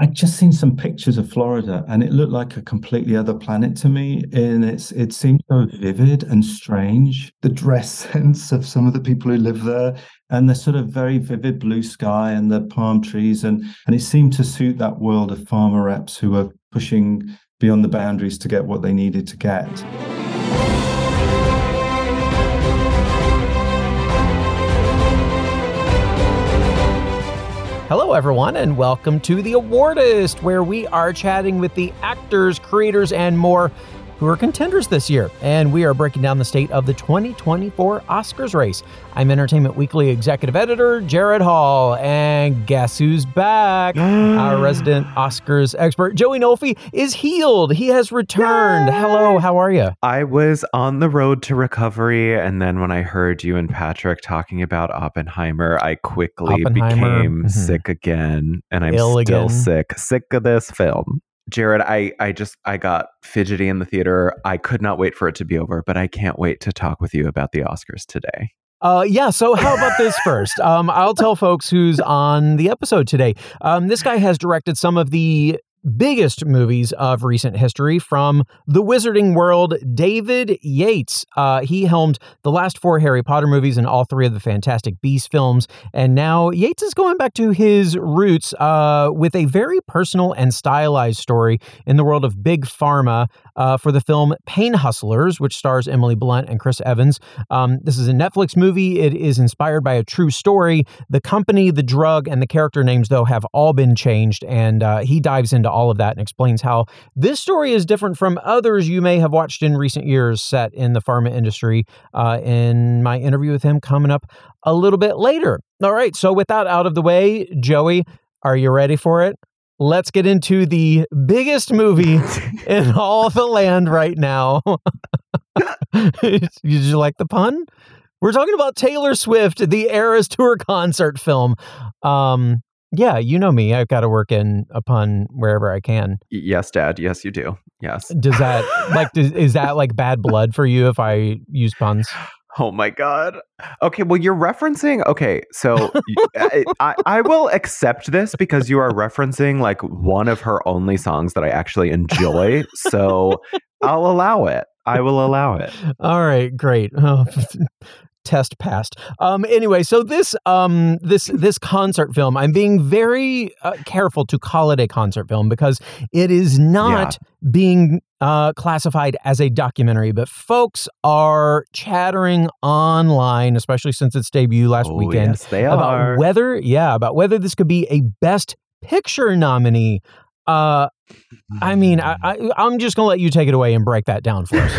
I'd just seen some pictures of Florida and it looked like a completely other planet to me. And it's it seemed so vivid and strange. The dress sense of some of the people who live there and the sort of very vivid blue sky and the palm trees and and it seemed to suit that world of pharma reps who were pushing beyond the boundaries to get what they needed to get. Hello, everyone, and welcome to The Awardist, where we are chatting with the actors, creators, and more who are contenders this year. And we are breaking down the state of the 2024 Oscars race. I'm Entertainment Weekly executive editor Jared Hall. And guess who's back? Our resident Oscars expert, Joey Nolfi, is healed. He has returned. Yay! Hello, how are you? I was on the road to recovery. And then when I heard you and Patrick talking about Oppenheimer, I quickly Oppenheimer. became mm-hmm. sick again. And I'm Ill still again. sick, sick of this film. Jared, I, I just I got fidgety in the theater. I could not wait for it to be over, but I can't wait to talk with you about the Oscars today. Uh, yeah. So how about this first? Um, I'll tell folks who's on the episode today. Um, this guy has directed some of the biggest movies of recent history from the wizarding world, David Yates. Uh, he helmed the last four Harry Potter movies and all three of the Fantastic Beasts films. And now Yates is going back to his roots uh, with a very personal and stylized story in the world of big pharma uh, for the film Pain Hustlers, which stars Emily Blunt and Chris Evans. Um, this is a Netflix movie. It is inspired by a true story. The company, the drug, and the character names, though, have all been changed. And uh, he dives into all of that and explains how this story is different from others you may have watched in recent years set in the pharma industry. Uh, in my interview with him coming up a little bit later. All right, so with that out of the way, Joey, are you ready for it? Let's get into the biggest movie in all the land right now. Did you like the pun? We're talking about Taylor Swift, the Eras Tour concert film. Um, yeah, you know me. I've got to work in a pun wherever I can. Yes, Dad. Yes, you do. Yes. Does that like does, is that like bad blood for you if I use puns? Oh my god. Okay, well you're referencing okay, so I, I, I will accept this because you are referencing like one of her only songs that I actually enjoy. So I'll allow it. I will allow it. All right, great. Oh, test passed. Um, anyway, so this um, this this concert film, I'm being very uh, careful to call it a concert film because it is not yeah. being uh, classified as a documentary. But folks are chattering online, especially since its debut last oh, weekend, yes, they about are. whether yeah about whether this could be a Best Picture nominee. Uh, I mean, I, I, I'm just gonna let you take it away and break that down for us.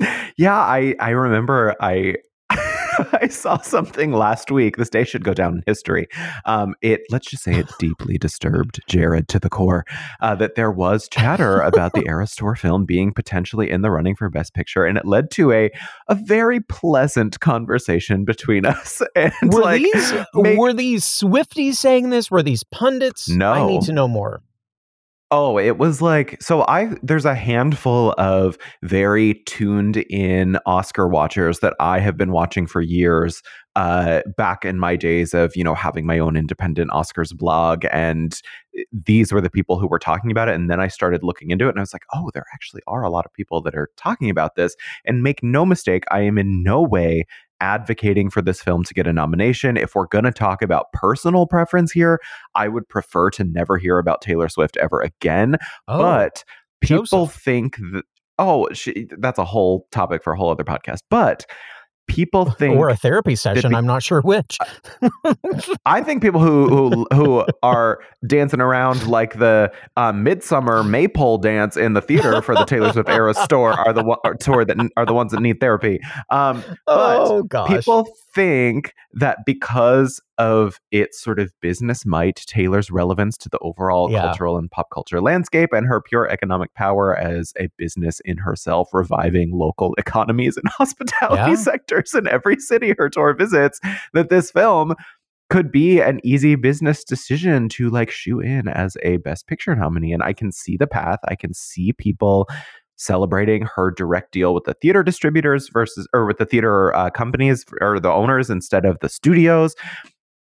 yeah, I I remember I I saw something last week. This day should go down in history. Um, it let's just say it deeply disturbed Jared to the core uh, that there was chatter about the Eras Tour film being potentially in the running for Best Picture, and it led to a a very pleasant conversation between us. And were like, these make, were these Swifties saying this? Were these pundits? No, I need to know more. Oh, it was like so I there's a handful of very tuned in Oscar watchers that I have been watching for years uh back in my days of, you know, having my own independent Oscars blog and eh, these were the people who were talking about it and then I started looking into it and I was like, "Oh, there actually are a lot of people that are talking about this." And make no mistake, I am in no way advocating for this film to get a nomination. If we're going to talk about personal preference here, I would prefer to never hear about Taylor Swift ever again. Oh, but people Joseph. think that, oh, she, that's a whole topic for a whole other podcast. But people think or a therapy session the, i'm not sure which i think people who who who are dancing around like the uh, midsummer maypole dance in the theater for the taylor swift Eras Tour are the tour that are the ones that need therapy um, but oh, gosh. people think that because of its sort of business might, Taylor's relevance to the overall Yeah. cultural and pop culture landscape, and her pure economic power as a business in herself, reviving local economies and hospitality Yeah. sectors in every city her tour visits, that this film could be an easy business decision to like shoe in as a best picture nominee and i can see the path i can see people celebrating her direct deal with the theater distributors versus or with the theater uh, companies or the owners instead of the studios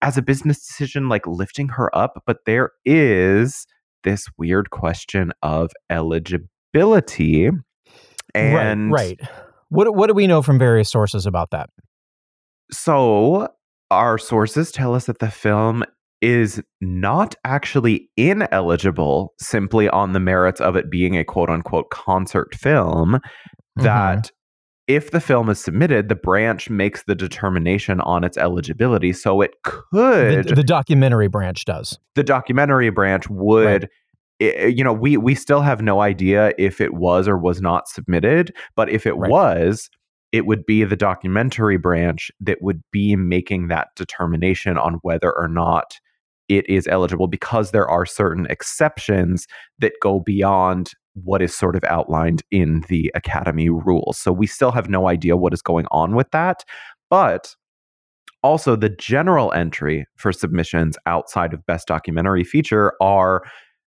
as a business decision like lifting her up but there is this weird question of eligibility and right, right. What what do we know from various sources about that? So, our sources tell us that the film is not actually ineligible simply on the merits of it being a quote unquote concert film. Mm-hmm. That if the film is submitted, the branch makes the determination on its eligibility. So, it could, The, the documentary branch does. the documentary branch would. i- you know, we we still have no idea if it was or was not submitted, but if it Right. was, it would be the documentary branch that would be making that determination on whether or not it is eligible because there are certain exceptions that go beyond what is sort of outlined in the academy rules. So we still have no idea what is going on with that, but also the general entry for submissions outside of best documentary feature are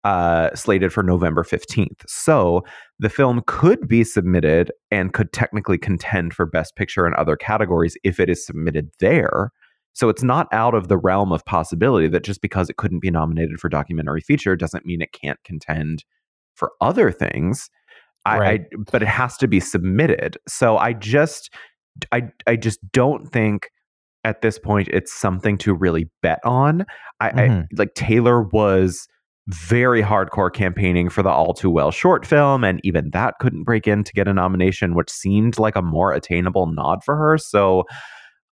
uh, slated for November 15th. So the film could be submitted and could technically contend for Best Picture and other categories if it is submitted there. So it's not out of the realm of possibility that just because it couldn't be nominated for documentary feature doesn't mean it can't contend for other things. Right. I but it has to be submitted. So I just I I just don't think at this point it's something to really bet on. I, I Mhm. like Taylor was very hardcore campaigning for the All Too Well short film, and even that couldn't break in to get a nomination, which seemed like a more attainable nod for her. So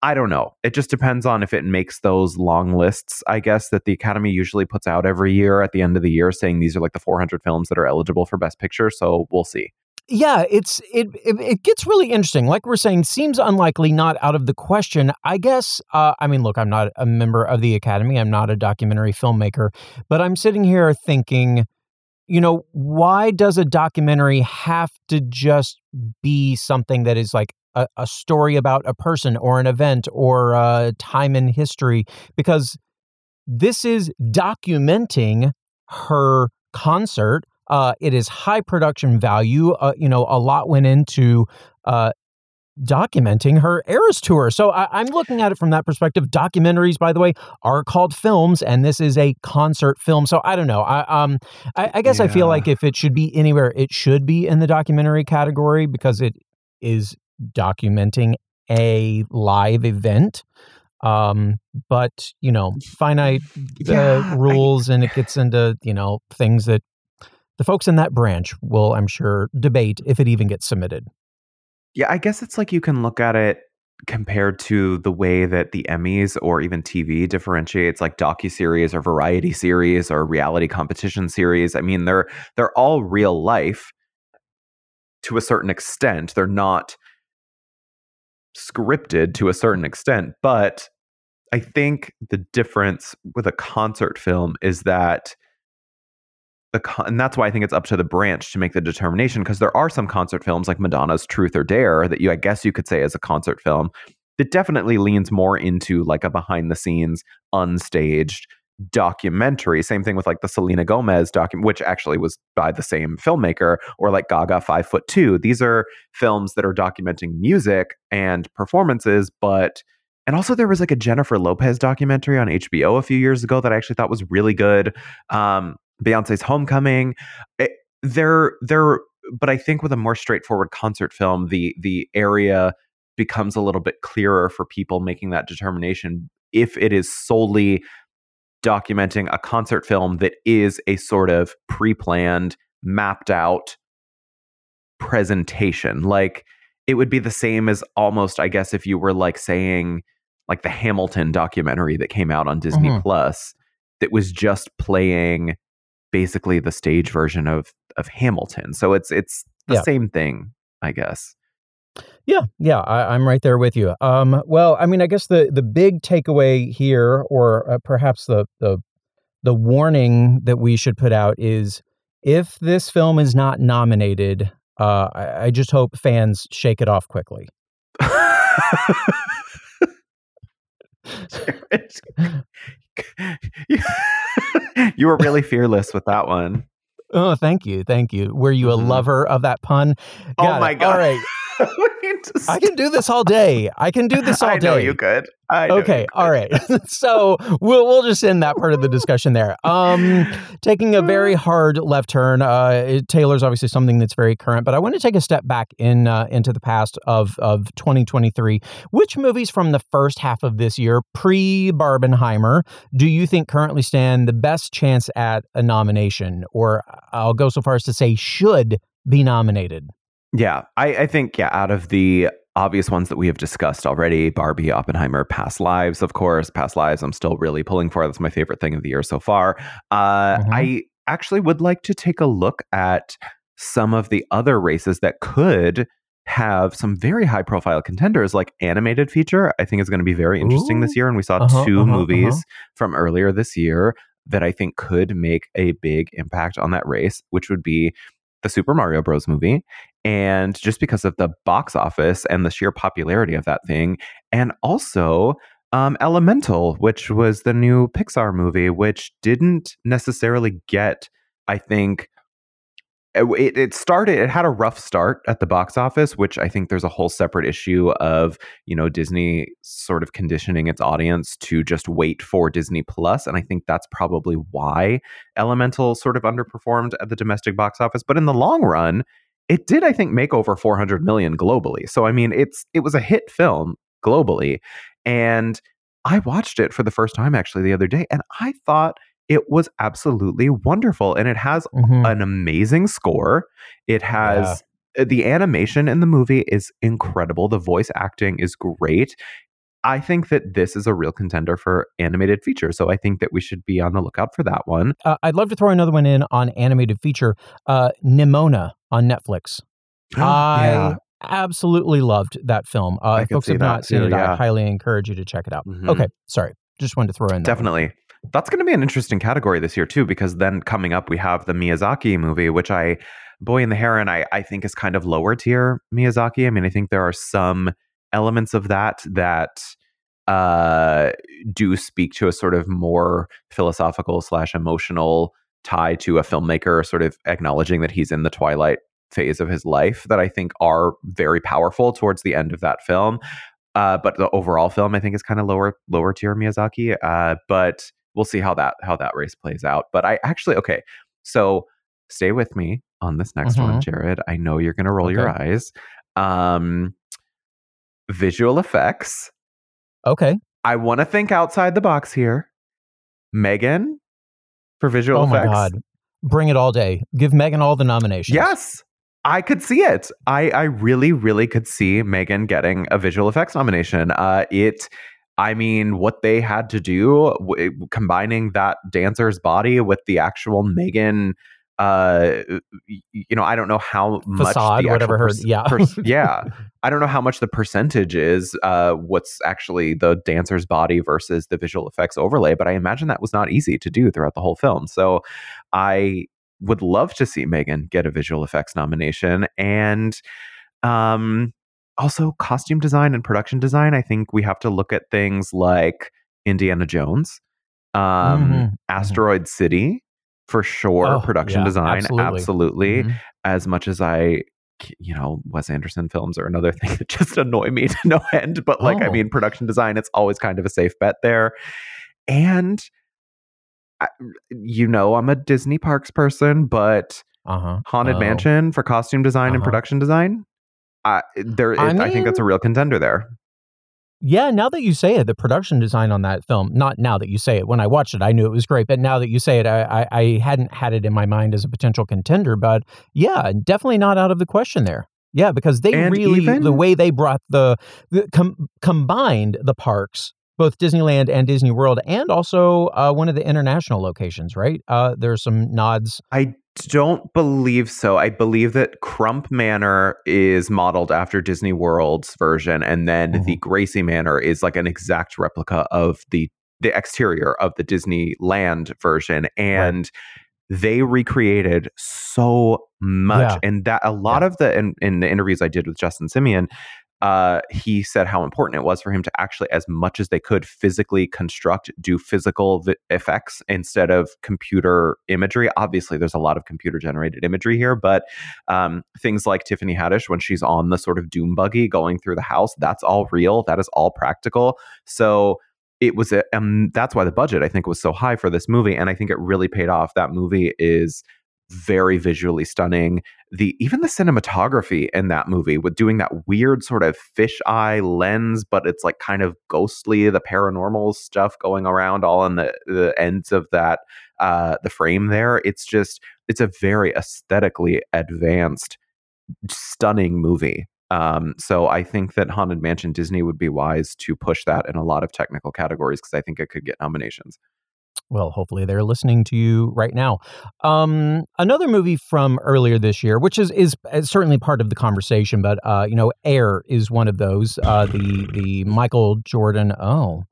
I don't know. It just depends on if it makes those long lists, I guess, that the Academy usually puts out every year at the end of the year saying these are like the 400 films that are eligible for Best Picture. So we'll see. Yeah, it's it, it it gets really interesting. Like we're saying, seems unlikely, not out of the question. I guess. Uh, I mean, look, I'm not a member of the Academy. I'm not a documentary filmmaker, but I'm sitting here thinking, you know, why does a documentary have to just be something that is like a, a story about a person or an event or a time in history? Because this is documenting her concert. Uh, it is high production value. Uh, you know, a lot went into uh, documenting her Eras tour. So I, I'm looking at it from that perspective. Documentaries, by the way, are called films, and this is a concert film. So I don't know. I um, I, I guess I feel like if it should be anywhere, it should be in the documentary category because it is documenting a live event. Um, but you know, finite Yeah, I- uh, rules, and it gets into you know things that the folks in that branch will, I'm sure, debate if it even gets submitted. Yeah, I guess it's like you can look at it compared to the way that the Emmys or even TV differentiates like docu-series or variety series or reality competition series. I mean, they're they're all real life to a certain extent. They're not scripted to a certain extent, but I think the difference with a concert film is that the con- and that's why I think it's up to the branch to make the determination because there are some concert films like Madonna's Truth or Dare that you I guess you could say is a concert film that definitely leans more into like a behind the scenes unstaged documentary. Same thing with like the Selena Gomez document which actually was by the same filmmaker or like Gaga 5 foot 2 these are films that are documenting music and performances but and also there was like a Jennifer Lopez documentary on HBO a few years ago that I actually thought was really good. Um Beyonce's Homecoming. It, they're they're but I think with a more straightforward concert film, the the area becomes a little bit clearer for people making that determination if it is solely documenting a concert film that is a sort of pre-planned, mapped out presentation. Like it would be the same as almost, I guess, if you were like saying like the Hamilton documentary that came out on Disney Mhm. Plus that was just playing basically the stage version of of Hamilton. So it's it's the Yeah. same thing, I guess. Yeah, yeah, I, am right there with you. Um, well, I mean, I guess the the big takeaway here, or uh, perhaps the the the warning that we should put out is if this film is not nominated, uh, I, I just hope fans shake it off quickly. you were really fearless with that one. Oh, thank you, thank you. Were you a mm-hmm. lover of that pun? Got oh my it. god! All right. I can do this all day. I can do this all I day. know you could. okay, all right. so we'll we'll just end that part of the discussion there. Um, taking a very hard left turn. Uh, Taylor's obviously something that's very current, but I want to take a step back in uh, into the past of of 2023. Which movies from the first half of this year, pre Barbenheimer, do you think currently stand the best chance at a nomination, or I'll go so far as to say should be nominated? Yeah, I, I think yeah, out of the obvious ones that we have discussed already Barbie, Oppenheimer, Past Lives, of course. Past Lives, I'm still really pulling for. That's my favorite thing of the year so far. Uh, mm-hmm. I actually would like to take a look at some of the other races that could have some very high profile contenders like animated feature i think is going to be very interesting Ooh. this year and we saw uh-huh, 2 uh-huh, movies uh-huh. from earlier this year that i think could make a big impact on that race which would be the super mario bros movie and just because of the box office and the sheer popularity of that thing and also um, elemental which was the new pixar movie which didn't necessarily get i think it, it started it had a rough start at the box office which i think there's a whole separate issue of you know disney sort of conditioning its audience to just wait for disney plus and i think that's probably why elemental sort of underperformed at the domestic box office. But in the long run it did i think make over 400 million globally so i mean it's it was a hit film globally and i watched it for the first time actually the other day and i thought it was absolutely wonderful and it has mm-hmm. an amazing score it has yeah. Uh, the animation in the movie is incredible the voice acting is great I think that this is a real contender for animated feature. So I think that we should be on the lookout for that one. Uh, I'd love to throw another one in on animated feature uh, Nimona on Netflix. I yeah. absolutely loved that film. Uh, if folks have not seen it, yeah. I highly encourage you to check it out. Mm-hmm. Okay, sorry. Just wanted to throw in Definitely. That's going to be an interesting category this year, too, because then coming up, we have the Miyazaki movie, which I, Boy in the Heron, I, I think is kind of lower tier Miyazaki. I mean, I think there are some elements of that that uh, do speak to a sort of more philosophical slash emotional tie to a filmmaker, sort of acknowledging that he's in the twilight phase of his life that I think are very powerful towards the end of that film. Uh, but the overall film, I think, is kind of lower lower tier Miyazaki. Uh, but we'll see how that how that race plays out. But I actually okay, so stay with me on this next mm-hmm. one, Jared. I know you're going to roll okay. your eyes. Um, visual effects. Okay. I want to think outside the box here. Megan for visual oh effects. Oh my god. Bring it all day. Give Megan all the nominations. Yes. I could see it. I, I really, really could see Megan getting a visual effects nomination. Uh, it, I mean, what they had to do, w- combining that dancer's body with the actual Megan uh you know i don't know how Facade, much whatever her yeah. per, yeah. I don't know how much the percentage is uh what's actually the dancer's body versus the visual effects overlay but i imagine that was not easy to do throughout the whole film. So i would love to see megan get a visual effects nomination and um also costume design and production design. I think we have to look at things like indiana jones um mm-hmm. asteroid city for sure. Oh, Production yeah, design, absolutely. absolutely. Mm-hmm. As much as I, you know, Wes Anderson films are another thing that just annoy me to no end. But like, oh. I mean, production design, it's always kind of a safe bet there. And, I, you know, I'm a Disney parks person, but uh-huh. Haunted oh. Mansion for costume design uh-huh. and production design, I, there, it, I, mean, I think that's a real contender there. Yeah, now that you say it, the production design on that film, not now that you say it, when I watched it, I knew it was great. But now that you say it, I, I, I hadn't had it in my mind as a potential contender. But yeah, definitely not out of the question there. Yeah, because they and really, even, the way they brought the, the com- combined the parks, both Disneyland and Disney World, and also uh, one of the international locations, right? Uh, there's some nods. I don't believe so. I believe that Crump Manor is modeled after Disney World's version, and then Mhm. the Gracey Manor is like an exact replica of the the exterior of the Disneyland version, and they recreated so much. Yeah. And that a lot of the in, in the interviews I did with Justin Simien, uh, he said how important it was for him to actually, as much as they could, physically construct, do physical effects instead of computer imagery. Obviously, there's a lot of computer generated imagery here, but um, things like Tiffany Haddish when she's on the sort of doom buggy going through the house, that's all real. That is all practical. So it was a, um, that's why the budget I think was so high for this movie, and I think it really paid off. That movie is very visually stunning. The even the cinematography in that movie with doing that weird sort of fisheye lens, but it's like kind of ghostly, the paranormal stuff going around all on the, the ends of that uh the frame there. It's just it's a very aesthetically advanced, stunning movie. Um, so I think that Haunted Mansion Disney would be wise to push that in a lot of technical categories because I think it could get nominations. Well, hopefully they're listening to you right now. Um, another movie from earlier this year, which is is, is certainly part of the conversation, but uh, you know, Air is one of those. Uh, the the Michael Jordan. Oh.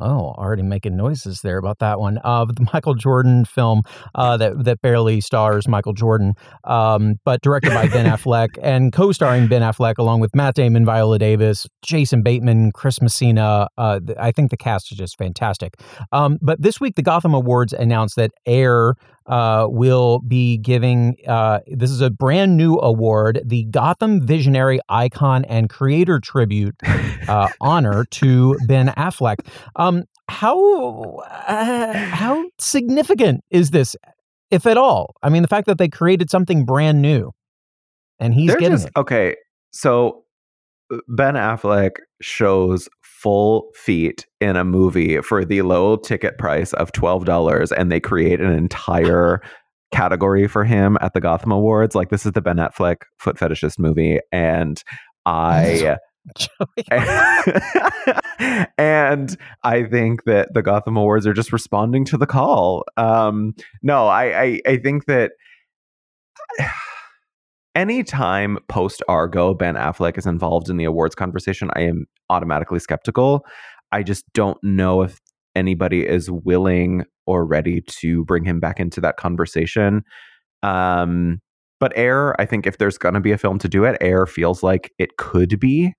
Oh, already making noises there about that one. Uh, the Michael Jordan film uh, that that barely stars Michael Jordan, um, but directed by Ben Affleck and co-starring Ben Affleck along with Matt Damon, Viola Davis, Jason Bateman, Chris Messina. Uh, I think the cast is just fantastic. Um, but this week, the Gotham Awards announced that Air uh, will be giving uh, this is a brand new award, the Gotham Visionary Icon and Creator Tribute uh, honor to Ben Affleck. Um, how uh, how significant is this, if at all? I mean, the fact that they created something brand new, and he's They're getting just it. okay. So uh, Ben Affleck shows full feet in a movie for the low ticket price of twelve dollars, and they create an entire category for him at the Gotham Awards. Like this is the Ben Affleck foot fetishist movie, and I. and I think that the Gotham Awards are just responding to the call. Um, no, I, I, I think that anytime post Argo Ben Affleck is involved in the awards conversation, I am automatically skeptical. I just don't know if anybody is willing or ready to bring him back into that conversation. Um, but Air, I think if there's going to be a film to do it, Air feels like it could be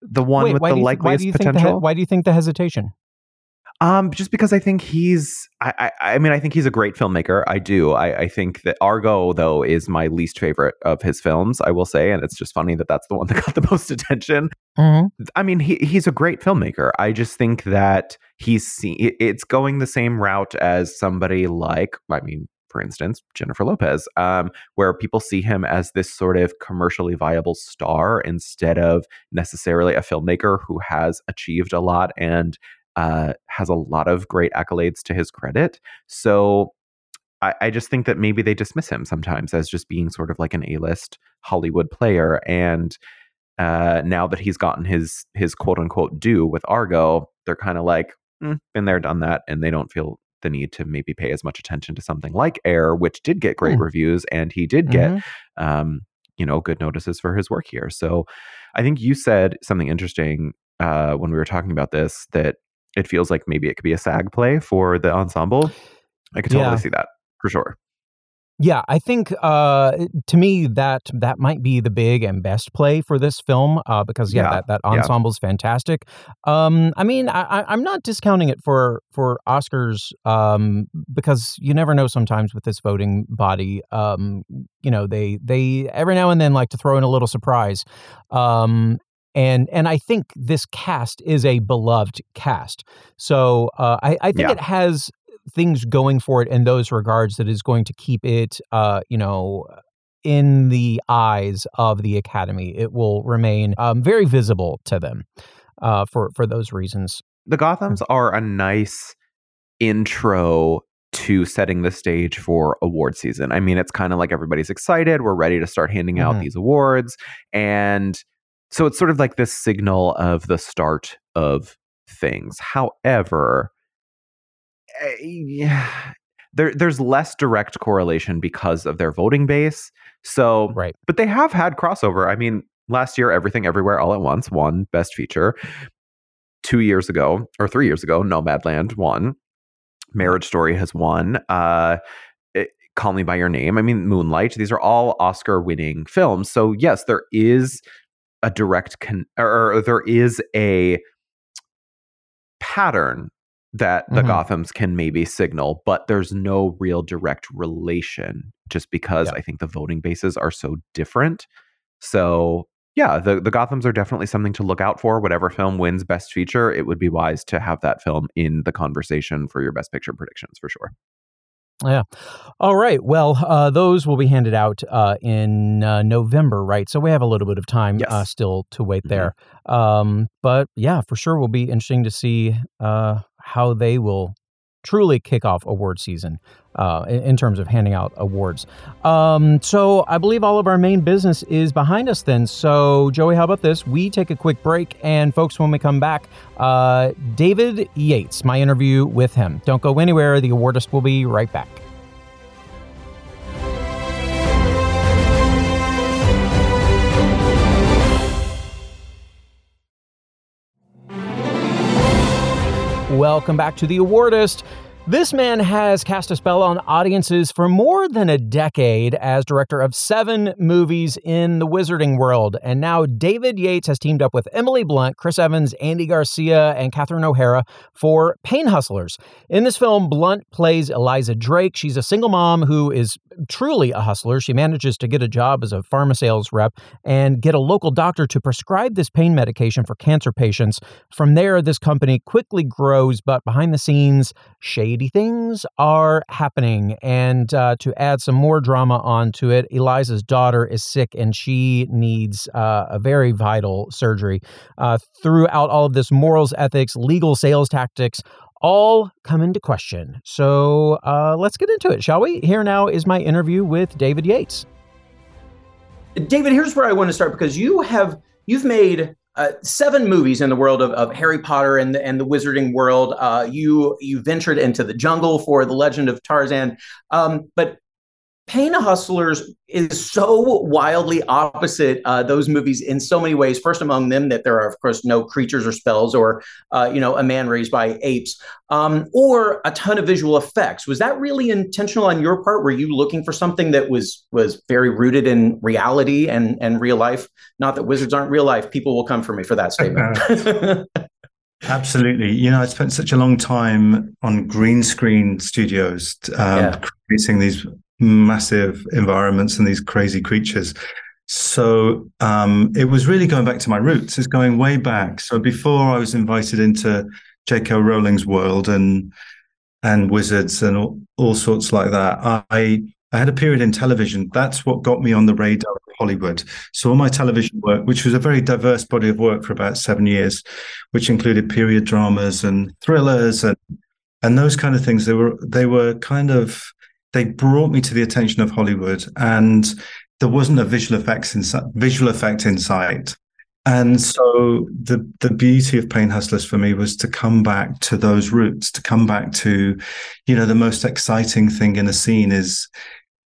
the one Wait, with why the why likeliest do you think the potential. he- why do you think the hesitation? Um, just because I think he's, I, I, I mean, I think he's a great filmmaker. I do. I, I think that Argo, though, is my least favorite of his films. I will say, and it's just funny that that's the one that got the most attention. Mm-hmm. I mean, he he's a great filmmaker. I just think that he's seen, it's going the same route as somebody like, I mean, for instance, Jennifer Lopez, um, where people see him as this sort of commercially viable star instead of necessarily a filmmaker who has achieved a lot and uh, has a lot of great accolades to his credit. So I, I just think that maybe they dismiss him sometimes as just being sort of like an A-list Hollywood player. And uh, now that he's gotten his his quote unquote due with Argo, they're kind of like, mm, been there, done that, and they don't feel the need to maybe pay as much attention to something like Air, which did get great Hmm. reviews and he did get Mhm. um, you know, good notices for his work here. So I think you said something interesting uh, when we were talking about this that it feels like maybe it could be a SAG play for the ensemble. I could totally Yeah. see that for sure. Yeah, I think uh, to me that that might be the big and best play for this film uh, because yeah, Yeah, that that yeah. fantastic. Um, I mean, I, I- I'm not discounting it for for Oscars um, because you never know. Sometimes with this voting body, um, you know, they they every now and then like to throw in a little surprise. Um, and and I think this cast is a beloved cast. So uh, I, I think Yeah. it has things going for it in those regards that is going to keep it, uh, you know, in the eyes of the academy. It will remain um, very visible to them uh, for for those reasons. The Gothams are a nice intro to setting the stage for award season. I mean, it's kind of like everybody's excited. We're ready to start handing out Mhm. these awards. And so it's sort of like this signal of the start of things. However, eh, yeah, there there's less direct correlation because of their voting base. So, right. But they have had crossover. I mean, last year, Everything Everywhere All at Once won Best Feature. Two years ago, or three years ago, Nomadland won. Marriage Story has won. Uh, it, Call Me by Your Name. I mean, Moonlight. These are all Oscar-winning films. So yes, there is a direct con- or, or there is a pattern that the mm-hmm. Gothams can maybe signal, but there's no real direct relation just because I think the voting bases are so different. So, yeah, the, the Gothams are definitely something to look out for. Whatever film wins Best Feature, it would be wise to have that film in the conversation for your Best Picture predictions for sure. Yeah. All right. Well, uh, those will be handed out uh, in uh, November, right? So we have a little bit of time uh, yes. still to wait mm-hmm. there. Um, but yeah, for sure, will be interesting to see uh, how they will truly kick off award season uh, in, terms of handing out awards. Um, so I believe all of our main business is behind us then. So, Joey, how about this? We take a quick break, and folks, when we come back, uh, David Yates, my interview with him. Don't go anywhere. The awardist will be right back. Welcome back to The Awardist. This man has cast a spell on audiences for more than a decade as director of seven movies in the wizarding world. And now David Yates has teamed up with Emily Blunt, Chris Evans, Andy Garcia, and Catherine O'Hara for Pain Hustlers. In this film, Blunt plays Eliza Drake. She's a single mom who is truly a hustler. She manages to get a job as a pharma sales rep and get a local doctor to prescribe this pain medication for cancer patients. From there, this company quickly grows, but behind the scenes, shade shady things are happening. And uh, to add some more drama onto it, Eliza's daughter is sick and she needs uh, a very vital surgery. Uh, throughout all of this, morals, ethics, legal sales tactics, all come into question. So uh, let's get into it, shall we? Here now is my interview with David Yates. David, here's where I want to start because you have you've made uh, seven movies in the world of, of Harry Potter and the, and the wizarding world. Uh, you you ventured into the jungle for the Legend of Tarzan, um, but Pain Hustlers is so wildly opposite uh, those movies in so many ways. First among them, that there are of course no creatures or spells, or uh, you know a man raised by apes, um, or a ton of visual effects. Was that really intentional on your part? Were you looking for something that was was very rooted in reality and and real life? Not that wizards aren't real life. People will come for me for that statement. Absolutely. You know, I spent such a long time on green screen studios um, yeah. creating these massive environments and these crazy creatures. So um, it was really going back to my roots. It's going way back. So before I was invited into J.K. Rowling's world and and wizards and all, all sorts like that, I I had a period in television. That's what got me on the radar of Hollywood. So all my television work, which was a very diverse body of work for about seven years, which included period dramas and thrillers and and those kind of things. They were they were kind of they brought me to the attention of Hollywood, and there wasn't a visual effects visual effect in sight. And so the the beauty of Pain Hustlers for me was to come back to those roots, to come back to, you know, the most exciting thing in a scene is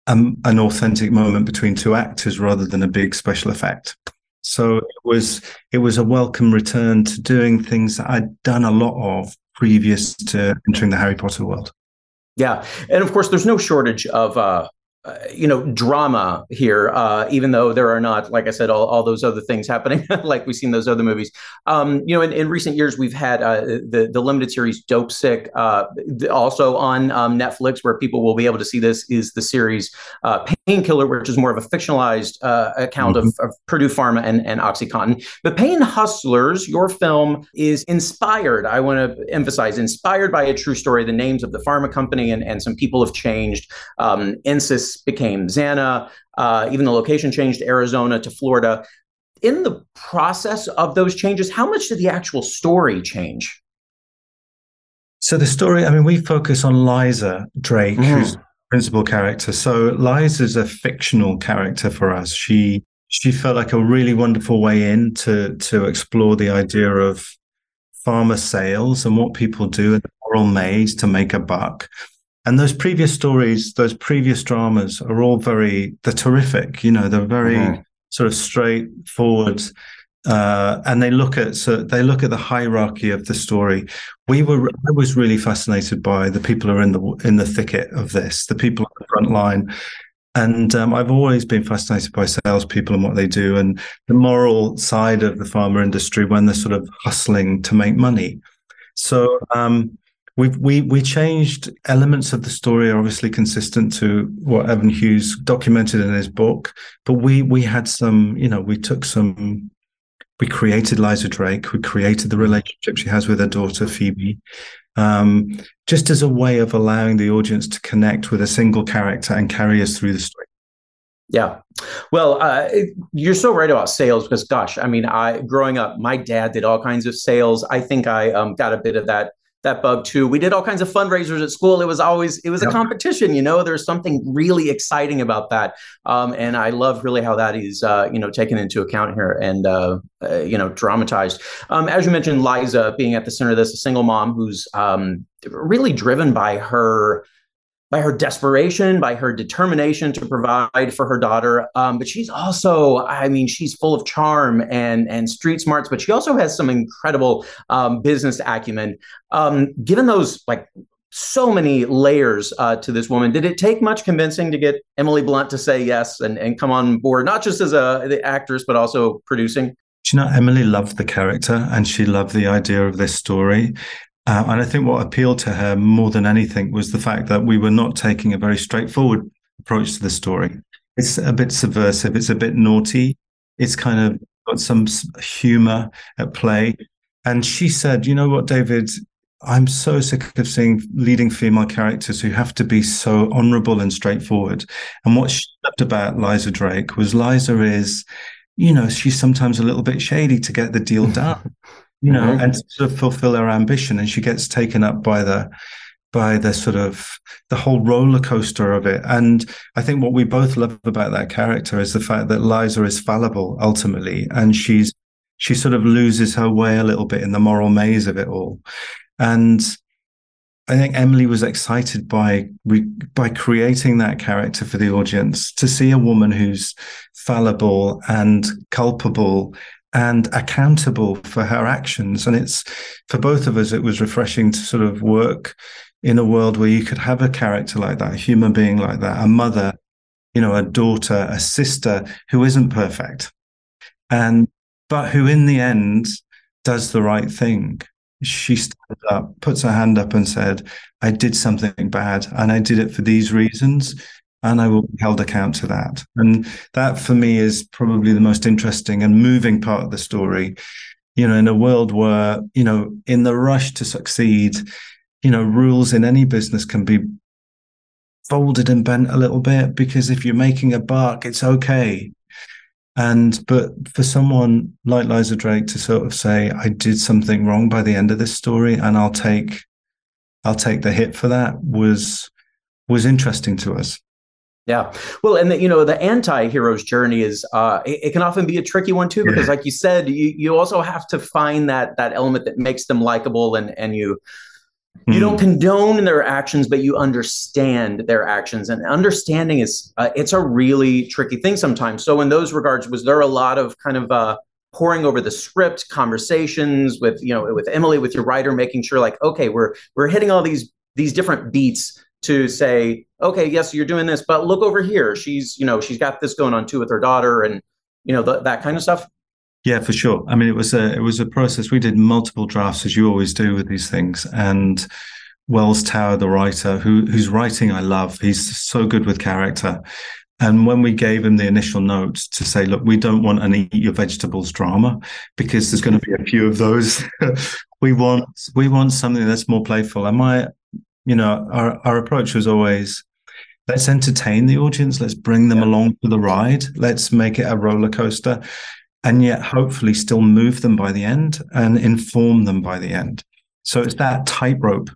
um, an authentic moment between two actors rather than a big special effect. So it was it was a welcome return to doing things that I'd done a lot of previous to entering the Harry Potter world. Yeah, and of course, there's no shortage of uh, uh, you know drama here uh, even though there are not like i said all, all those other things happening like we've seen those other movies. Um, you know in, in, recent years we've had uh, the the limited series Dopesick uh, also on um, netflix where people will be able to see this is the series uh, painkiller which is more of a fictionalized uh, account mm-hmm. of, of, purdue pharma and, and oxycontin. But pain hustlers your film is inspired i want to emphasize inspired by a true story. The names of the pharma company and, and some people have changed. Um, Insys became Zanna. Uh, even the location changed Arizona to Florida. In the process of those changes, how much did the actual story change? So the story, I mean, we focus on Liza Drake, mm. who's principal character. So Liza's a fictional character for us. She she felt like a really wonderful way in to to explore the idea of pharma sales and what people do in the moral maze to make a buck and those previous stories, those previous dramas are all very, they're terrific. You know, they're very mm-hmm. sort of straightforward. Uh, and they look at so they look at the hierarchy of the story. We were I was really fascinated by the people who are in the in the thicket of this, the people on the front line, and um, I've always been fascinated by salespeople and what they do, and the moral side of the pharma industry when they're sort of hustling to make money. So um, we we we changed elements of the story, are obviously consistent to what Evan Hughes documented in his book. But we we had some, you know, we took some. We created Liza Drake. We created the relationship she has with her daughter Phoebe, um, just as a way of allowing the audience to connect with a single character and carry us through the story. Yeah. Well, uh, you're so right about sales because, gosh, I mean, I growing up, my dad did all kinds of sales. I think I um, got a bit of that that bug too. We did all kinds of fundraisers at school. It was always it was yep. a competition, you know. There's something really exciting about that, um, and I love really how that is uh, you know taken into account here and uh, uh, you know dramatized. Um, as you mentioned, Liza being at the center of this, a single mom who's um, really driven by her by her desperation, by her determination to provide for her daughter. Um, but she's also, I mean, she's full of charm and and street smarts, but she also has some incredible um, business acumen. Um, given those like so many layers uh, to this woman, did it take much convincing to get Emily Blunt to say yes and and come on board, not just as a the actress but also producing? you know, Emily loved the character and she loved the idea of this story. Uh, and I think what appealed to her more than anything was the fact that we were not taking a very straightforward approach to the story. It's a bit subversive, it's a bit naughty, it's kind of got some humor at play. And she said, You know what, David? I'm so sick of seeing leading female characters who have to be so honorable and straightforward. And what she loved about Liza Drake was Liza is, you know, she's sometimes a little bit shady to get the deal done you know, mm-hmm. and to sort of fulfill her ambition. And she gets taken up by the by the sort of the whole roller coaster of it. And I think what we both love about that character is the fact that Liza is fallible ultimately, and she's she sort of loses her way a little bit in the moral maze of it all. And I think Emily was excited by by creating that character for the audience to see a woman who's fallible and culpable and accountable for her actions. And it's for both of us, it was refreshing to sort of work in a world where you could have a character like that, a human being like that, a mother, you know, a daughter, a sister who isn't perfect. And, but who in the end does the right thing. She stands up, puts her hand up and said, I did something bad and I did it for these reasons and I will be held account to that. And that for me is probably the most interesting and moving part of the story. You know, in a world where, you know, in the rush to succeed, you know, rules in any business can be folded and bent a little bit because if you're making a buck, it's okay. And but for someone like Liza Drake to sort of say, I did something wrong by the end of this story and I'll take I'll take the hit for that was was interesting to us. Yeah. Well, and the, you know, the anti-hero's journey is uh it, it, can often be a tricky one too because like you said, you you also have to find that that element that makes them likable and and you you don't hmm. condone their actions but you understand their actions and understanding is uh, it's a really tricky thing sometimes. So in those regards was there a lot of kind of uh pouring over the script conversations with you know with Emily with your writer making sure like okay, we're we're hitting all these these different beats to say, okay, yes, you're doing this, but look over here. She's, you know, she's got this going on too with her daughter, and you know that kind of stuff. Yeah, for sure. I mean, it was a it was a process. We did multiple drafts, as you always do with these things, and. Wells Tower, the writer, who whose writing I love, he's so good with character. And when we gave him the initial note to say, look, we don't want an eat your vegetables drama because there's going to be a few of those. we want we want something that's more playful. And my you know, our, our approach was always let's entertain the audience, let's bring them yeah. along for the ride, let's make it a roller coaster, and yet hopefully still move them by the end and inform them by the end. So it's that tightrope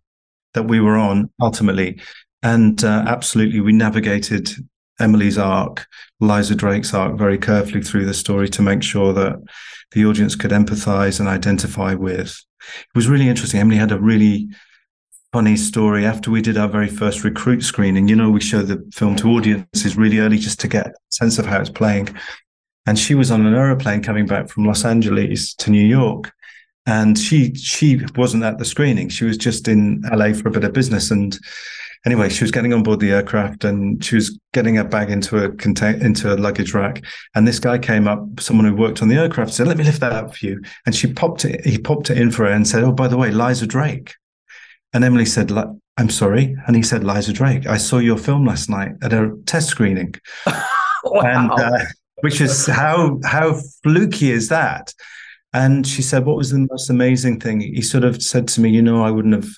that we were on ultimately. And uh, absolutely, we navigated Emily's arc, Liza Drake's arc very carefully through the story to make sure that the audience could empathize and identify with. It was really interesting. Emily had a really funny story. After we did our very first recruit screening, you know, we show the film to audiences really early just to get a sense of how it's playing. And she was on an aeroplane coming back from Los Angeles to New York. And she she wasn't at the screening. She was just in LA for a bit of business. And anyway, she was getting on board the aircraft and she was getting her bag into a contain into a luggage rack. And this guy came up, someone who worked on the aircraft, said, "Let me lift that up for you." And she popped it. He popped it in for her and said, "Oh, by the way, Liza Drake." And Emily said, "I'm sorry," and he said, "Liza Drake, I saw your film last night at a test screening." wow. And, uh, which is how how fluky is that? And she said, "What was the most amazing thing?" He sort of said to me, "You know, I wouldn't have."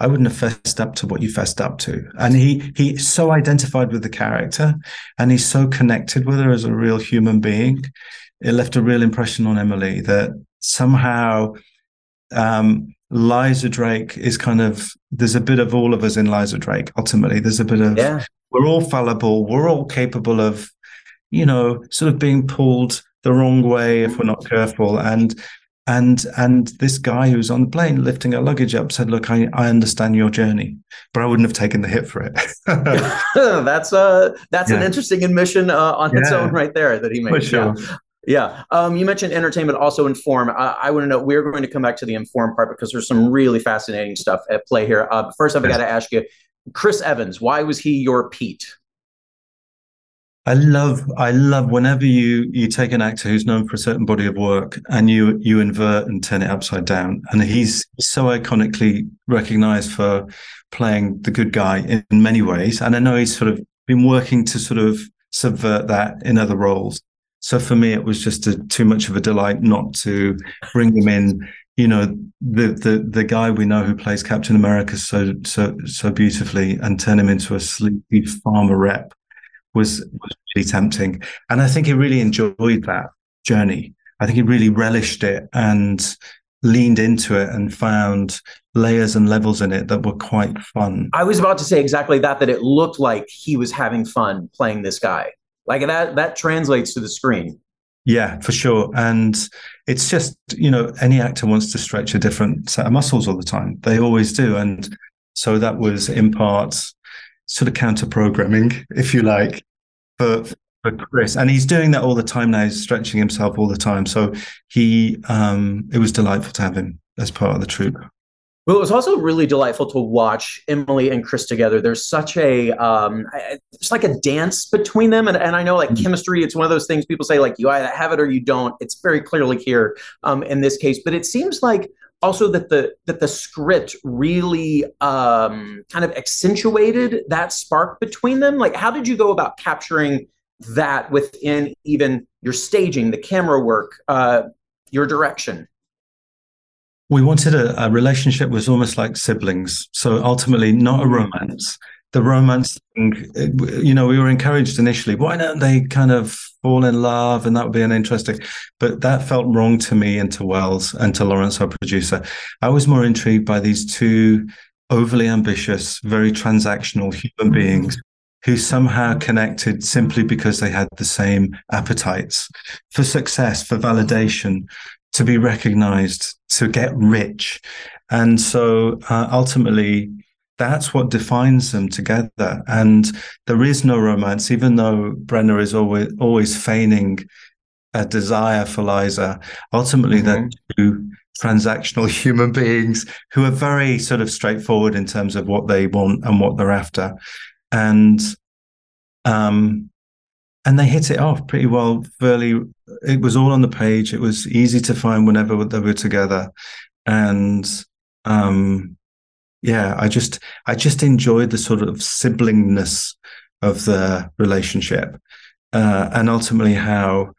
I wouldn't have fessed up to what you fessed up to. And he he so identified with the character and he's so connected with her as a real human being. It left a real impression on Emily that somehow um, Liza Drake is kind of there's a bit of all of us in Liza Drake. Ultimately, there's a bit of yeah. we're all fallible, we're all capable of, you know, sort of being pulled the wrong way if we're not careful. And and and this guy who's on the plane lifting our luggage up said, "Look, I, I understand your journey, but I wouldn't have taken the hit for it." that's uh that's yeah. an interesting admission uh, on its own right there that he made. For sure. Yeah. Yeah. Um, you mentioned entertainment, also inform. Uh, I want to know, we're going to come back to the inform part because there's some really fascinating stuff at play here. Uh, first, I've got to ask you, Chris Evans, why was he your Pete? I love, I love whenever you you take an actor who's known for a certain body of work and you you invert and turn it upside down. And he's so iconically recognized for playing the good guy in many ways. And I know he's sort of been working to sort of subvert that in other roles. So for me, it was just a, too much of a delight not to bring him in. You know, the the the guy we know who plays Captain America so so so beautifully, and turn him into a sleepy pharma rep was was really tempting. And I think he really enjoyed that journey. I think he really relished it and leaned into it and found layers and levels in it that were quite fun. I was about to say exactly that that it looked like he was having fun playing this guy. Like that that translates to the screen. Yeah, for sure. And it's just, you know, any actor wants to stretch a different set of muscles all the time. They always do. And so that was in part sort of counter programming, if you like, for for Chris. And he's doing that all the time now, he's stretching himself all the time. So he um it was delightful to have him as part of the troupe. Well, it was also really delightful to watch Emily and Chris together. There's such a, um, it's like a dance between them, and, and I know like mm-hmm. chemistry. It's one of those things people say like you either have it or you don't. It's very clearly here um, in this case, but it seems like also that the that the script really um, kind of accentuated that spark between them. Like, how did you go about capturing that within even your staging, the camera work, uh, your direction? We wanted a, a, relationship was almost like siblings. So ultimately, not a romance. The romance thing, you know, we were encouraged initially. Why don't they kind of fall in love, and that would be an interesting. But that felt wrong to me and to Wells and to Lawrence, our producer. I was more intrigued by these two overly ambitious, very transactional human mm. beings who somehow connected simply because they had the same appetites for success, for validation, to be recognized, to get rich. And so uh, ultimately, that's what defines them together. And there is no romance, even though Brenner is always always feigning a desire for Liza. Ultimately, mm-hmm. they're two transactional human beings who are very sort of straightforward in terms of what they want and what they're after. And um, and they hit it off pretty well fairly it was all on the page it was easy to find whenever they were together and um yeah i just i just enjoyed the sort of siblingness of the relationship uh, and ultimately how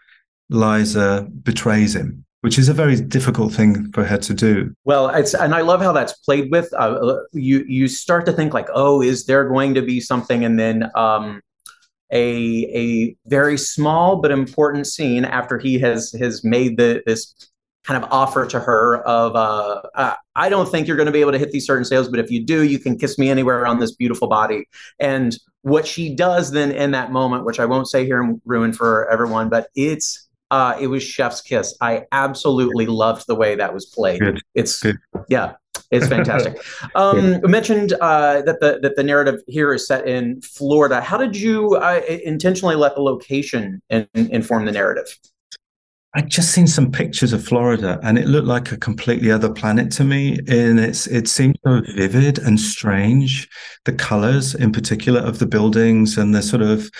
liza betrays him which is a very difficult thing for her to do. Well, it's and I love how that's played with. Uh, you you start to think like, oh, is there going to be something? And then um, a a very small but important scene after he has has made the this kind of offer to her of uh, uh, I don't think you're going to be able to hit these certain sales, but if you do, you can kiss me anywhere on this beautiful body. And what she does then in that moment, which I won't say here and ruin for everyone, but it's uh, it was chef's kiss. I absolutely loved the way that was played. Good. It's Good. yeah, it's fantastic. Um, yeah. mentioned uh, that the that the narrative here is set in Florida. How did you uh, intentionally let the location in, in, inform the narrative? I'd just seen some pictures of Florida, and it looked like a completely other planet to me. And it's it seemed so vivid and strange. The colors, in particular, of the buildings and the sort of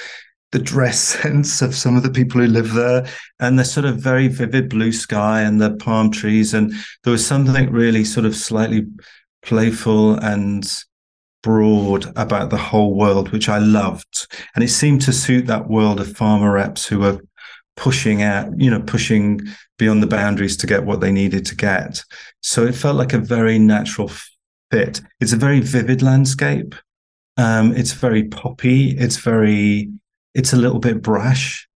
the dress sense of some of the people who live there, and the sort of very vivid blue sky and the palm trees, and there was something really sort of slightly playful and broad about the whole world, which I loved. And it seemed to suit that world of pharma reps who were pushing out, you know, pushing beyond the boundaries to get what they needed to get. So it felt like a very natural fit. It's a very vivid landscape. Um, it's very poppy. It's very, it's a little bit brash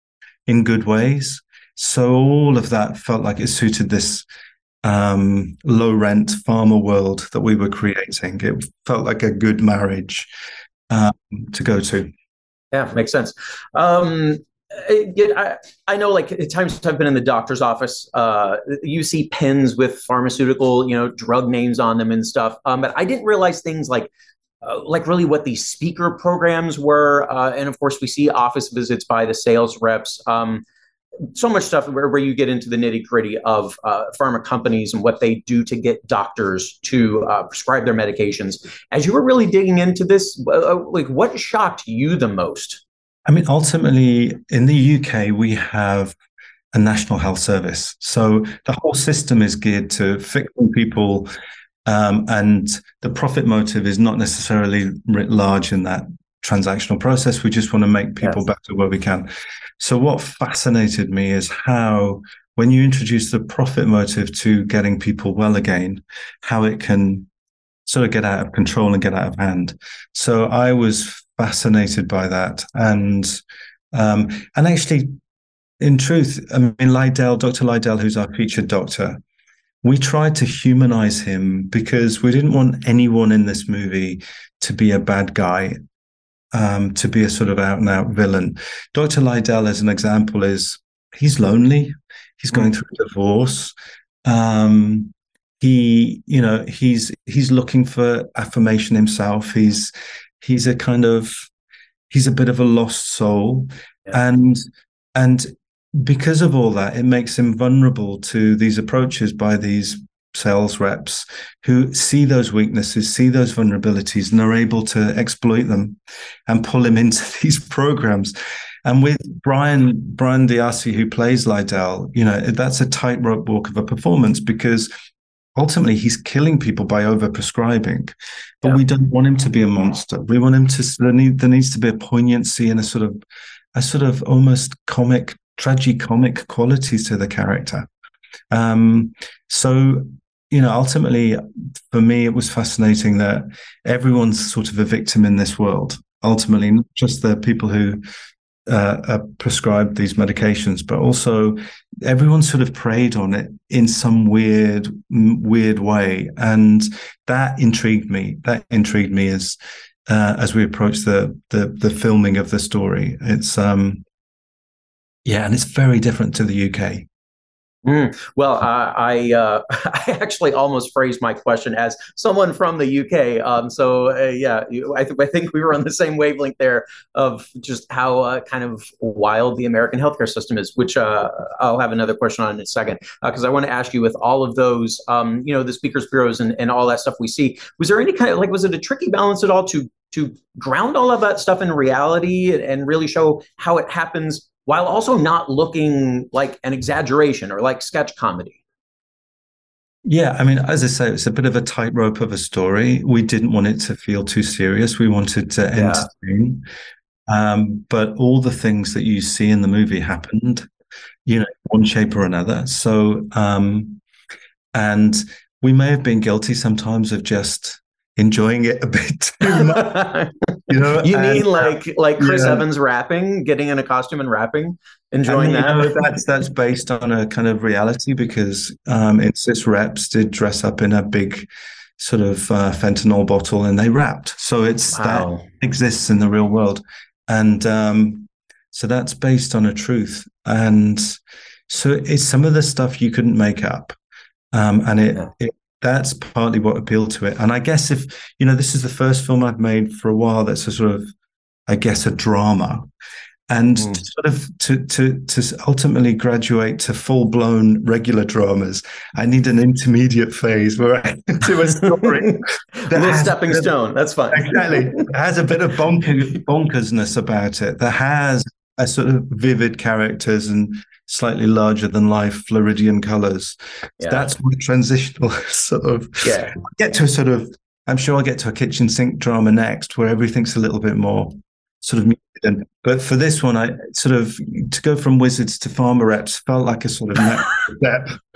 in good ways. So all of that felt like it suited this um, low rent pharma world that we were creating. It felt like a good marriage um, to go to. Yeah, makes sense. Um, I, I know like at times I've been in the doctor's office, uh, you see pens with pharmaceutical, you know, drug names on them and stuff. Um, but I didn't realize things like, uh, like really what these speaker programs were. Uh, and of course we see office visits by the sales reps. Um, so much stuff where, where you get into the nitty gritty of uh, pharma companies and what they do to get doctors to uh, prescribe their medications. As you were really digging into this, uh, like what shocked you the most? I mean, ultimately, in the UK, we have a national health service. So the whole system is geared to fixing people, um, and the profit motive is not necessarily writ large in that transactional process. We just want to make people yes. better where we can. So what fascinated me is how when you introduce the profit motive to getting people well again, how it can sort of get out of control and get out of hand. So I was fascinated by that, and um, and actually, in truth, I mean, Lydell, Dr. Lydell, who's our featured doctor, we tried to humanize him because we didn't want anyone in this movie to be a bad guy, um, to be a sort of out and out villain. Dr. Lydell, as an example, is he's lonely, he's going through a divorce. Um, he you know he's he's looking for affirmation himself he's he's a kind of he's a bit of a lost soul yeah. and and because of all that it makes him vulnerable to these approaches by these sales reps who see those weaknesses see those vulnerabilities and are able to exploit them and pull him into these programs and with Brian Brian Diassi, who plays Lydell, you know that's a tightrope walk of a performance because ultimately he's killing people by overprescribing. but yeah. we don't want him to be a monster we want him to there, need, there needs to be a poignancy and a sort of a sort of almost comic tragicomic qualities to the character um, so you know ultimately for me it was fascinating that everyone's sort of a victim in this world ultimately not just the people who uh, uh, prescribed these medications, but also everyone sort of preyed on it in some weird, weird way, and that intrigued me. That intrigued me as uh, as we approach the, the the filming of the story. It's um, yeah, and it's very different to the UK. Mm. Well, I uh, I actually almost phrased my question as someone from the UK. Um, so uh, yeah, I, th- I think we were on the same wavelength there of just how uh, kind of wild the American healthcare system is. Which uh, I'll have another question on in a second because uh, I want to ask you with all of those, um, you know, the speakers bureaus and, and all that stuff we see. Was there any kind of like was it a tricky balance at all to to ground all of that stuff in reality and really show how it happens while also not looking like an exaggeration or like sketch comedy. Yeah, I mean, as I say, it's a bit of a tightrope of a story. We didn't want it to feel too serious. We wanted to entertain. Yeah. Um, but all the things that you see in the movie happened, you know, one shape or another. So, um, and we may have been guilty sometimes of just enjoying it a bit too much. you know, you and, mean like like Chris yeah. Evans rapping, getting in a costume and rapping, enjoying and, that? Know, that's that's based on a kind of reality because um, Insys reps did dress up in a big sort of uh, fentanyl bottle and they rapped. So it's wow. that exists in the real world, and um, so that's based on a truth. And so it's some of the stuff you couldn't make up, um, and it, yeah. it that's partly what appealed to it. And I guess if you know, this is the first film I've made for a while that's a sort of, I guess, a drama and mm. to sort of to to to ultimately graduate to full blown regular dramas, I need an intermediate phase where I do a story. a stepping stone. That's fine. Exactly. It has a bit of bonker, bonkersness about it. That has a sort of vivid characters and slightly larger than life Floridian colors. Yeah. That's my transitional sort of yeah. get to a sort of I'm sure I'll get to a kitchen sink drama next where everything's a little bit more sort of and, but for this one, I sort of to go from wizards to pharma reps felt like a sort of next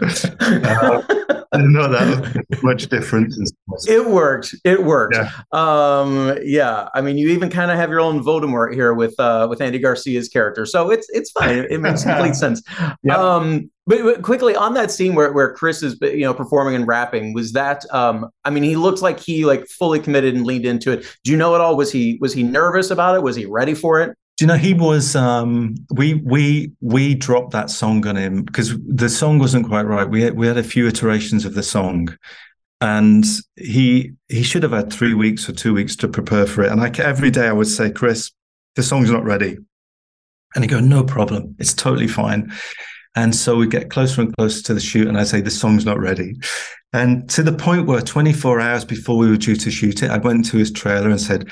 step. Uh, no, that much difference. It worked. It worked. Yeah. Um, yeah. I mean, you even kind of have your own Voldemort here with uh, with Andy Garcia's character, so it's it's fine. It, it makes complete sense. Yep. Um, but, but, quickly on that scene where, where Chris is you know performing and rapping, was that? Um, I mean, he looks like he like fully committed and leaned into it. Do you know at all? Was he was he nervous about it? Was he ready for it? Do you know he was? Um, we we we dropped that song on him because the song wasn't quite right. We had, we had a few iterations of the song, and he he should have had three weeks or two weeks to prepare for it. And I, every day I would say, Chris, the song's not ready, and he go, no problem, it's totally fine. And so we get closer and closer to the shoot, and I say the song's not ready. And to the point where 24 hours before we were due to shoot it, I went to his trailer and said,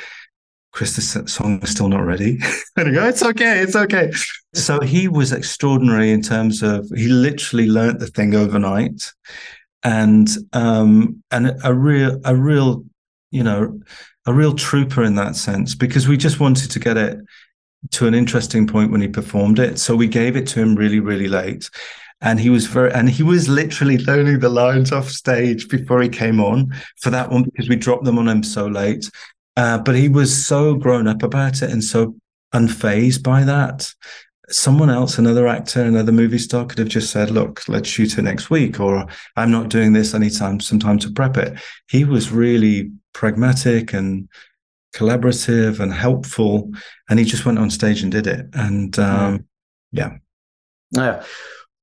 Chris, this song is still not ready. and I go, it's okay, it's okay. So he was extraordinary in terms of he literally learnt the thing overnight, and um, and a real a real you know a real trooper in that sense because we just wanted to get it to an interesting point when he performed it. So we gave it to him really really late. And he was very, and he was literally learning the lines off stage before he came on for that one because we dropped them on him so late. Uh, but he was so grown up about it and so unfazed by that. Someone else, another actor, another movie star could have just said, look, let's shoot it next week, or I'm not doing this anytime, some time to prep it. He was really pragmatic and collaborative and helpful. And he just went on stage and did it. And um, yeah. Yeah.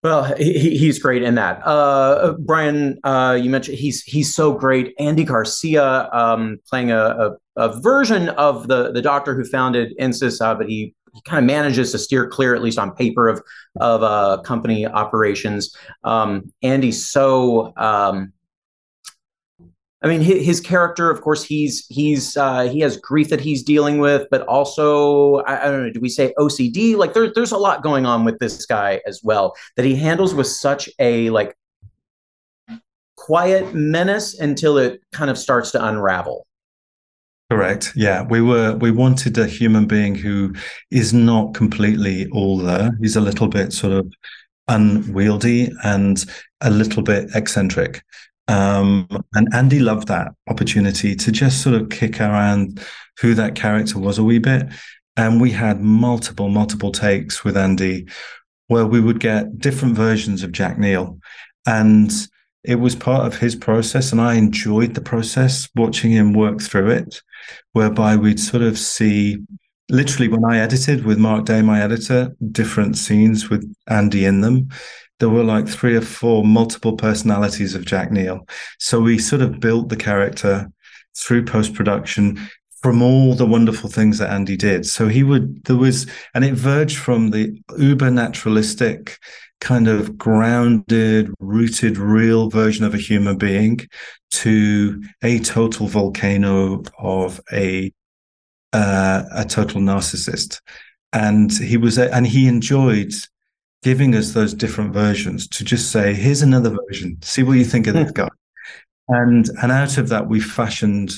Well, he, he's great in that. Uh, Brian, uh, you mentioned he's he's so great. Andy Garcia um, playing a, a, a, version of the the doctor who founded Insys, uh, but he, he kind of manages to steer clear, at least on paper, of of uh, company operations. Um, Andy's so um, I mean, his, character, of course, he's he's uh, he has grief that he's dealing with, but also I, I, don't know. Do we say OCD? Like there's there's a lot going on with this guy as well that he handles with such a like quiet menace until it kind of starts to unravel. Correct. Yeah, we were we wanted a human being who is not completely all there. He's a little bit sort of unwieldy and a little bit eccentric. Um, and Andy loved that opportunity to just sort of kick around who that character was a wee bit. And we had multiple, multiple takes with Andy where we would get different versions of Jack Neel. And it was part of his process. And I enjoyed the process, watching him work through it, whereby we'd sort of see literally when I edited with Mark Day, my editor, different scenes with Andy in them there were like three or four multiple personalities of Jack Neel. So we sort of built the character through post production from all the wonderful things that Andy did. So he would, there was, and it verged from the uber naturalistic, kind of grounded, rooted, real version of a human being to a total volcano of a, uh, a total narcissist. And he was, a, and he enjoyed giving us those different versions to just say, here's another version, see what you think of this guy. And and out of that, we fashioned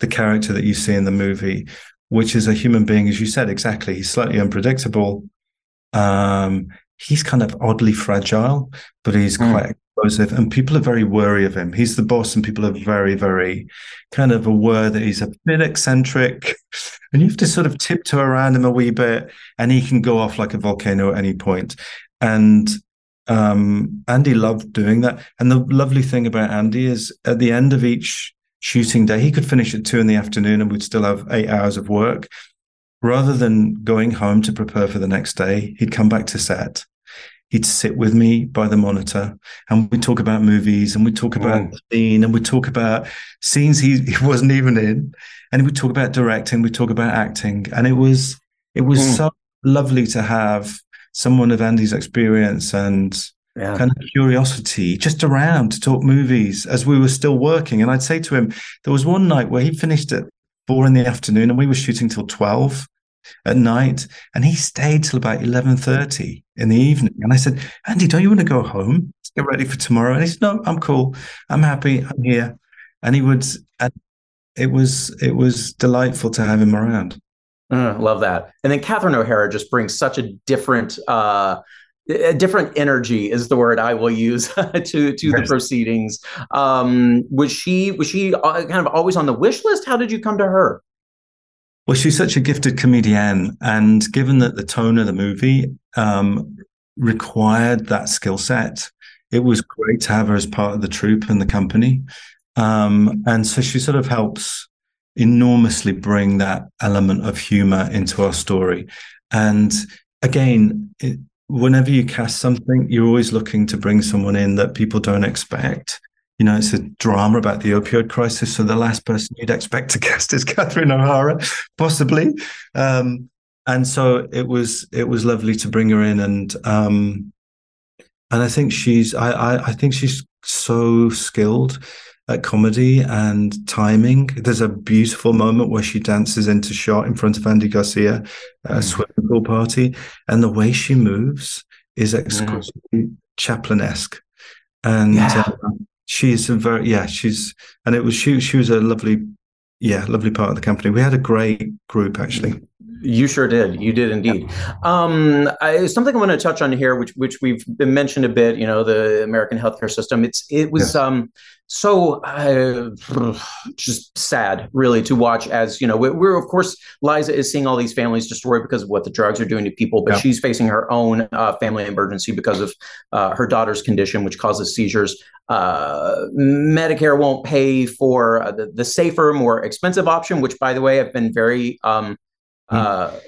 the character that you see in the movie, which is a human being, as you said, exactly. He's slightly unpredictable. Um, he's kind of oddly fragile, but he's mm. quite explosive, and people are very wary of him. He's the boss, and people are very, very kind of aware that he's a bit eccentric, and you have to sort of tiptoe around him a wee bit, and he can go off like a volcano at any point. And um, Andy loved doing that. And the lovely thing about Andy is at the end of each shooting day, he could finish at two in the afternoon and we'd still have eight hours of work. Rather than going home to prepare for the next day, he'd come back to set. he'd sit with me by the monitor and we'd talk about movies and we'd talk about mm. the scene and we'd talk about scenes he, he wasn't even in and we'd talk about directing we'd talk about acting and it was it was mm. so lovely to have someone of andy's experience and yeah. kind of curiosity just around to talk movies as we were still working. And i'd say to him there was one night where he finished at four in the afternoon and we were shooting till 12 at night and he stayed till about 11.30 in the evening. And i said andy don't you want to go home? Let's get ready for tomorrow. And he said no i'm cool. I'm happy. I'm here. And he would and it was it was delightful to have him around mm, love that and then catherine o'hara just brings such a different uh a different energy is the word I will use to to the proceedings. Um, was she was she uh, kind of always on the wish list? How did you come to her? Well, she's such a gifted comedian, and given that the tone of the movie um, required that skill set, it was great to have her as part of the troupe and the company. Um, and so she sort of helps enormously bring that element of humor into our story. And again, it, whenever you cast something, you're always looking to bring someone in that people don't expect you know, it's a drama about the opioid crisis. So the last person you'd expect to cast is Catherine O'Hara, possibly. Um, and so it was it was lovely to bring her in and um, and I think she's I, I, I think she's so skilled at comedy and timing. There's a beautiful moment where she dances into shot in front of Andy Garcia at a mm. swimming pool party, and the way she moves is mm. exquisitely mm. Chaplin-esque. And yeah. uh, she's a very yeah she's and it was she she was a lovely yeah lovely part of the company we had a great group actually you sure did. You did indeed. Um, I, something I want to touch on here, which which we've been mentioned a bit. You know, the American healthcare system. It's it was yeah. um, so uh, just sad, really, to watch. As you know, we're, we're, of course Liza is seeing all these families destroyed because of what the drugs are doing to people, but yeah. she's facing her own uh, family emergency because of uh, her daughter's condition, which causes seizures. Uh, Medicare won't pay for uh, the, the safer, more expensive option, which, by the way, I've been very um. Uh,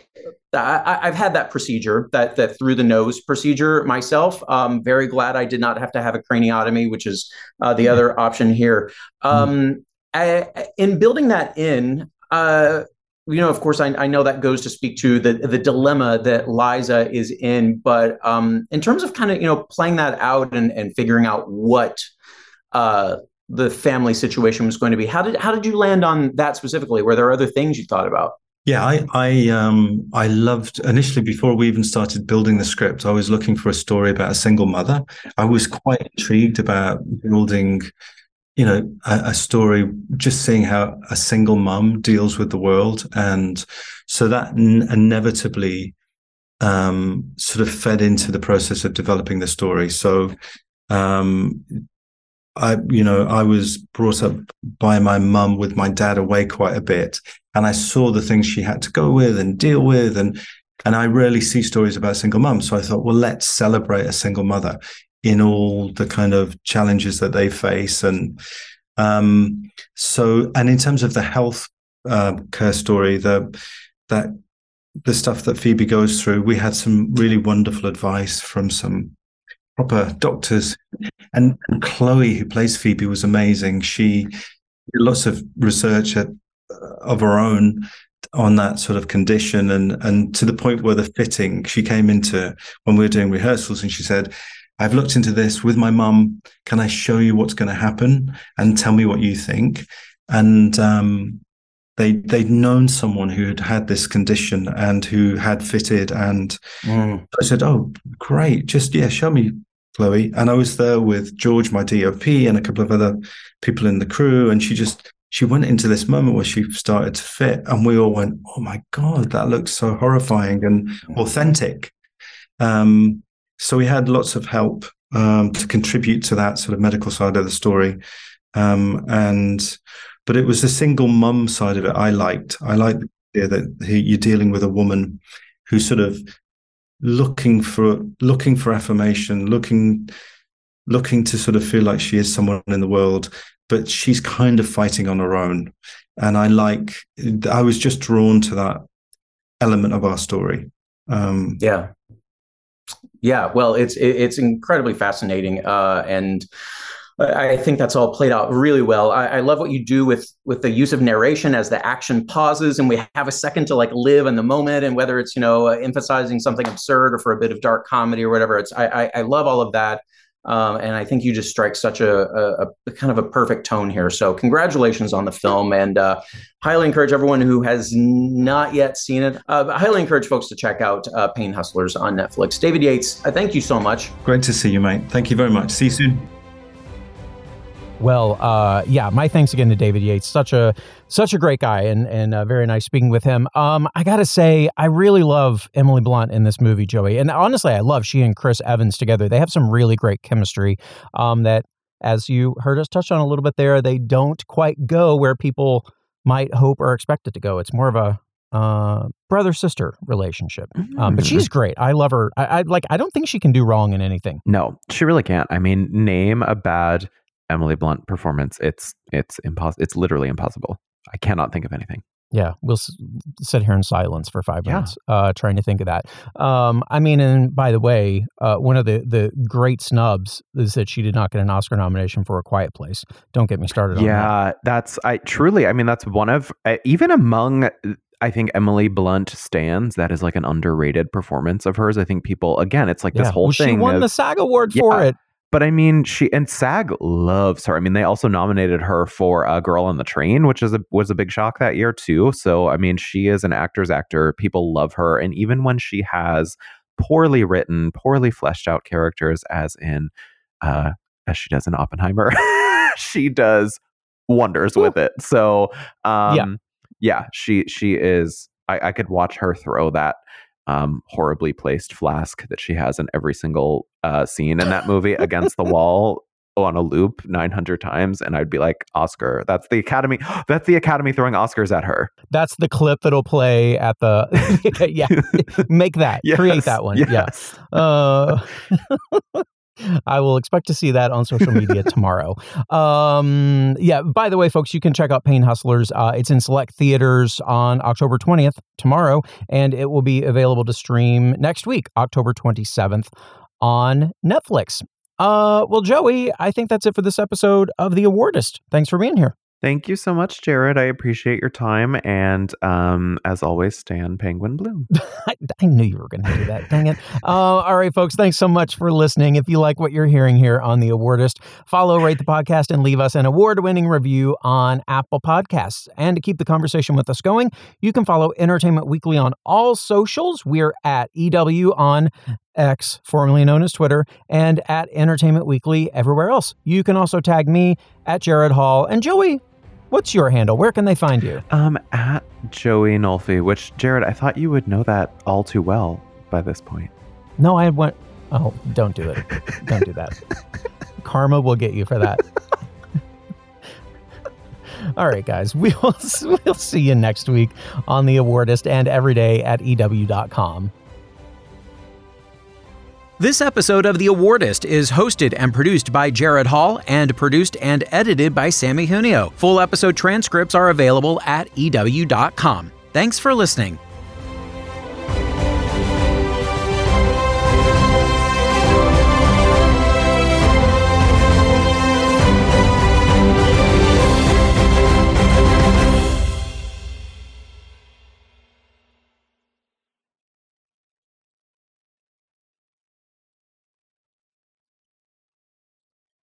I, have had that procedure, that that through the nose procedure myself. Um, very glad I did not have to have a craniotomy, which is uh, the mm-hmm. other option here. Hmm. Um, I, in building that in, uh, you know, of course, I, I, know that goes to speak to the the dilemma that Liza is in. But um, in terms of kind of you know playing that out and and figuring out what uh, the family situation was going to be, how did how did you land on that specifically? Were there other things you thought about? Yeah, I I um I loved initially before we even started building the script, I was looking for a story about a single mother. I was quite intrigued about building, you know, a, a story, just seeing how a single mum deals with the world, and so that n- inevitably um, sort of fed into the process of developing the story. So um, I, you know, I was brought up by my mum with my dad away quite a bit, and I saw the things she had to go with and deal with, and and I rarely see stories about single mums. So I thought, well, let's celebrate a single mother in all the kind of challenges that they face, and um, so and in terms of the health uh, care story, the that the stuff that Phoebe goes through, we had some really wonderful advice from some proper doctors. And, Chloe, who plays Phoebe, was amazing. She did lots of research at, uh, of her own on that sort of condition and and to the point where the fitting she came into when we were doing rehearsals and she said I've looked into this with my mum. Can I show you what's going to happen and tell me what you think? And um, they they'd known someone who had had this condition and who had fitted and mm. I said oh great just yeah show me Chloe. And I was there with George my DOP and a couple of other people in the crew and she just she went into this moment where she started to fit and we all went oh my god that looks so horrifying and authentic. Um, so we had lots of help um, to contribute to that sort of medical side of the story. Um, and but it was the single mum side of it I liked. I liked the idea that you're dealing with a woman who's sort of looking for looking for affirmation, looking looking to sort of feel like she is someone in the world, but she's kind of fighting on her own. And I like I was just drawn to that element of our story. Um, yeah. Yeah, well, it's it's incredibly fascinating, uh, and I think that's all played out really well. I, I, love what you do with with the use of narration as the action pauses, and we have a second to like live in the moment, and whether it's you know uh, emphasizing something absurd or for a bit of dark comedy or whatever. It's I I, I love all of that. Um, and I think you just strike such a, a, a, kind of a perfect tone here. So congratulations on the film, and uh, highly encourage everyone who has not yet seen it. Uh, highly encourage folks to check out uh, Pain Hustlers on Netflix. David Yates, I thank you so much. Great to see you, mate. Thank you very much. See you soon. Well, uh, yeah, my thanks again to David Yates. Such a such a great guy, and and uh, very nice speaking with him. Um, I gotta say, I really love Emily Blunt in this movie, Joey, and honestly, I love she and Chris Evans together. They have some really great chemistry. Um, that, as you heard us touch on a little bit there, they don't quite go where people might hope or expect it to go. It's more of a uh, brother sister relationship. Um, but she's mm-hmm. great. I love her. I, I, like. I don't think she can do wrong in anything. No, she really can't. I mean, name a bad Emily Blunt performance, it's it's impossible. It's literally impossible. I cannot think of anything. Yeah, we'll s- sit here in silence for five minutes, uh, trying to think of that. Um, I mean, and by the way, uh, one of the the great snubs is that she did not get an Oscar nomination for A Quiet Place. Don't get me started. Yeah, that. that's I truly. I mean, that's one of uh, even among. I think Emily Blunt stands. That is like an underrated performance of hers. I think people again, it's like yeah. this whole well, thing. She won of, the SAG award for it. But I mean, she and SAG loves her. I mean, they also nominated her for a Girl on the Train, which is a was a big shock that year too. So I mean, she is an actor's actor. People love her, and even when she has poorly written, poorly fleshed out characters, as in uh, as she does in Oppenheimer, she does wonders Ooh. with it. So um, yeah, yeah, she she is. I, I could watch her throw that um, horribly placed flask that she has in every single uh, scene in that movie against the wall on a loop 900 times and I'd be like Oscar that's the academy that's the academy throwing Oscars at her that's the clip that'll play at the yeah make that yes. create that one yes. yeah uh, I will expect to see that on social media tomorrow. Um, yeah, by the way, folks, you can check out Pain Hustlers. Uh, it's in select theaters on October 20th, tomorrow, and it will be available to stream next week, October 27th, on Netflix. Uh, well, Joey, I think that's it for this episode of The Awardist. Thanks for being here. Thank you so much, Jared. I appreciate your time. And um, as always, Stan Penguin Bloom. I, I, knew you were going to do that. Dang it. Uh, all right, folks. Thanks so much for listening. If you like what you're hearing here on The Awardist, follow, rate the podcast, and leave us an award winning review on Apple Podcasts. And to keep the conversation with us going, you can follow Entertainment Weekly on all socials. We're at EW on X, formerly known as Twitter, and at Entertainment Weekly everywhere else. You can also tag me at Jared Hall. And Joey, What's your handle? Where can they find you? Um, at Joey Nolfi, which Jared, I thought you would know that all too well by this point. No, I went. Oh, don't do it. don't do that. Karma will get you for that. all right, guys. We'll we'll see you next week on the Awardist and every day at ew.com. This episode of The Awardist is hosted and produced by Jared Hall and produced and edited by Sammy Junio. Full episode transcripts are available at EW.com. Thanks for listening.